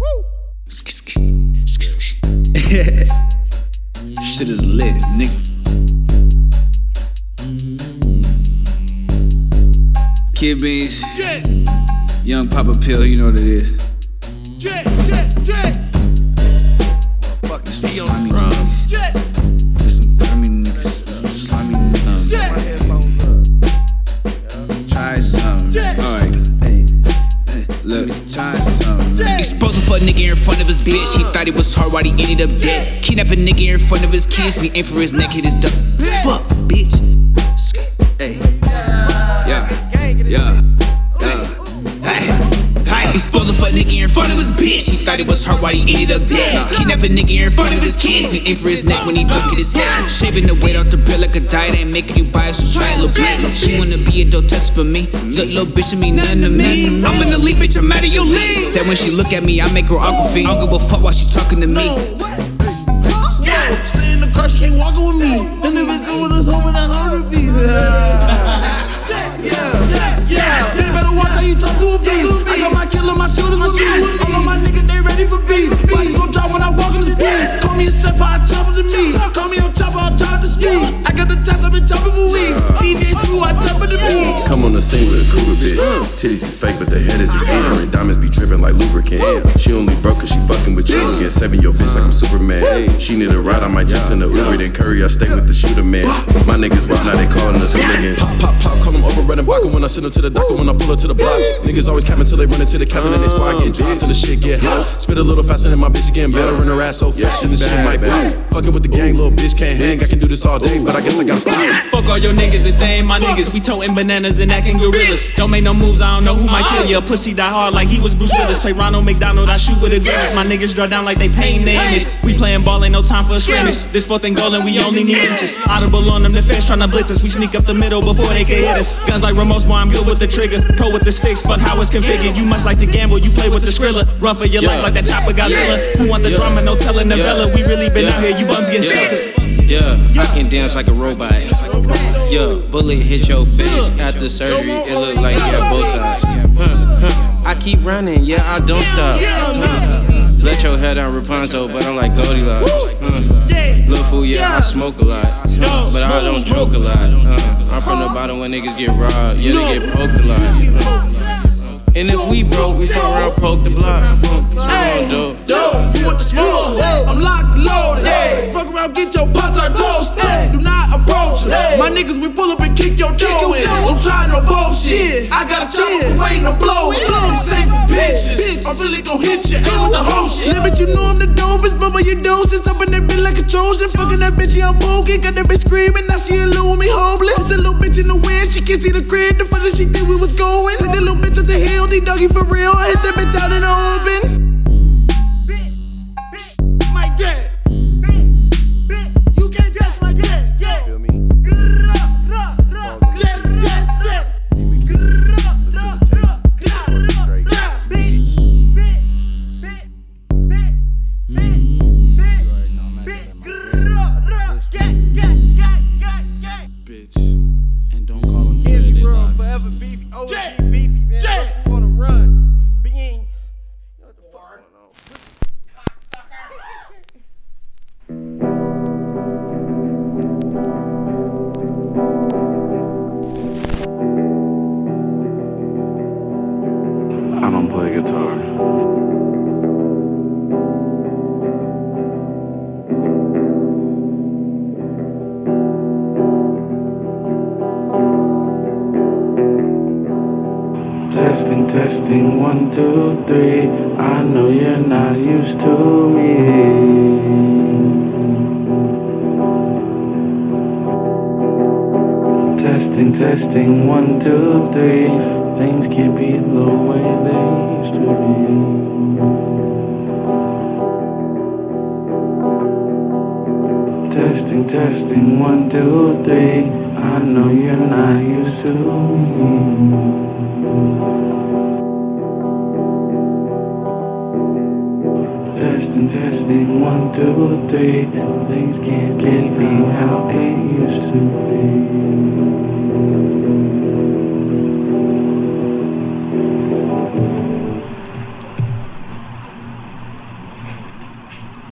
Woo! Shit is lit, nigga. Kydd Beans, Jet. Young Papa Pill, you know what it is. Jet, Jet, Jet. Motherfuckers, slimy. Jet. Some, I mean, look, try some. Exposing for a nigga in front of his bitch. He thought he was hard while he ended up dead. Kidnap a nigga in front of his kids. We aim for his neck, hit his duck. Fuck, bitch. Hey. Yeah. Yeah. Yeah. Hey, hey. Exposing for a nigga in front of his bitch. He thought it was hard while he ended up dead. Kidnap a nigga in front of his kids. We aim for his neck when he duck hit his head. Shaving the weight off the bill like a diet. Ain't making you buy it, so try it, little bitch. She wanna be a dope test for me. Look, little bitch, it mean nothing to me. I'm in the league, bitch, I'm out of your league. Said when she look at me, I make her uncle feel. I don't give a fuck while she talking to me. Yeah, stay in the car, she can't walk with me. And if it's doing this home in a hundred beats. Yeah, yeah, yeah. You better watch how you talk to a beast. I got my killer, my shooters with me. All of my niggas, they ready for beef. Bodies gon' drop when I walk in the beast. Call me a chef, I chop it to me. Call me a chopper, I chop the street. Titties is fake, but the head is exuberant. Diamonds be dripping like lubricant. She only broke cause she fucking with you. Get seven your bitch like I'm Superman. She need a ride, I might just send a Uber. Then Curry, I stay with the shooter man. My niggas watch now, they calling us hooligans. Back. When I send them to the doctor, when I pull up to the block. Niggas always capping till they run into the captain and they squad get dropped till the shit get hot. Spit a little faster than my bitch getting better in her ass so fast. This shit might pop. Fucking with the gang, little bitch can't hang. I can do this all day, but I guess I gotta stop. Fuck all your niggas if they ain't my niggas. We toting bananas and acting gorillas. Don't make no moves, I don't know who might kill ya. Pussy die hard like he was Bruce Willis. Play Ronald McDonald, I shoot with a grimace. My niggas draw down like they paint the image. We playing ball, ain't no time for a scrimmage. This fourth and goal and we only need inches. Audible on them the defense, tryna blitz us. We sneak up the middle before they can hit us. Guns like Boy, I'm good with the trigger. Pro with the sticks, fuck how it's configured. You must like to gamble, you play with the skrilla. Run for your life like that chopper Godzilla. Who want the drama, no telling novella. We really been out here, you bums getting sheltered. Yeah, I can dance like a robot. Yeah, bullet hit your face after surgery. It look like you have Botox. I keep running, yeah, I don't stop. Let your head on Rapunzel, but I'm like Goldilocks. Little fool, yeah, I smoke a lot, but I don't joke a lot. Huh. I'm from the bottom when niggas get robbed, yeah, they get poked a lot. And if we broke, we fuck around, poke the block. Hey, dope. dope, you want the smoke? I'm locked and loaded. Fuck around, get your pop tart toasted. Do not approach. My niggas, we pull up and kick your in. Don't try no bullshit. I got a chopper for waiting to blow it. This ain't for bitches. I'm really gon' hit you, ain't with the whole shit. Limit, you know I'm the dopest, but when you doses up in that bitch like a Trojan. Fucking that bitch, yeah, I'm poking. Got that bitch screaming, now she love with me homeless. It's a little bitch in the wind, she can't see the crib. The further she think we was going. Take that little bitch up the hill, D doggy for real. I hit that bitch out in the open. Testing, one, two, three. I know you're not used to me. Testing, testing, one, two, three. Things can't be the way they used to be. Testing, testing, one, two, three. I know you're not used to me. Testing, testing, one, two, three. Things can't, can't be how they used to be.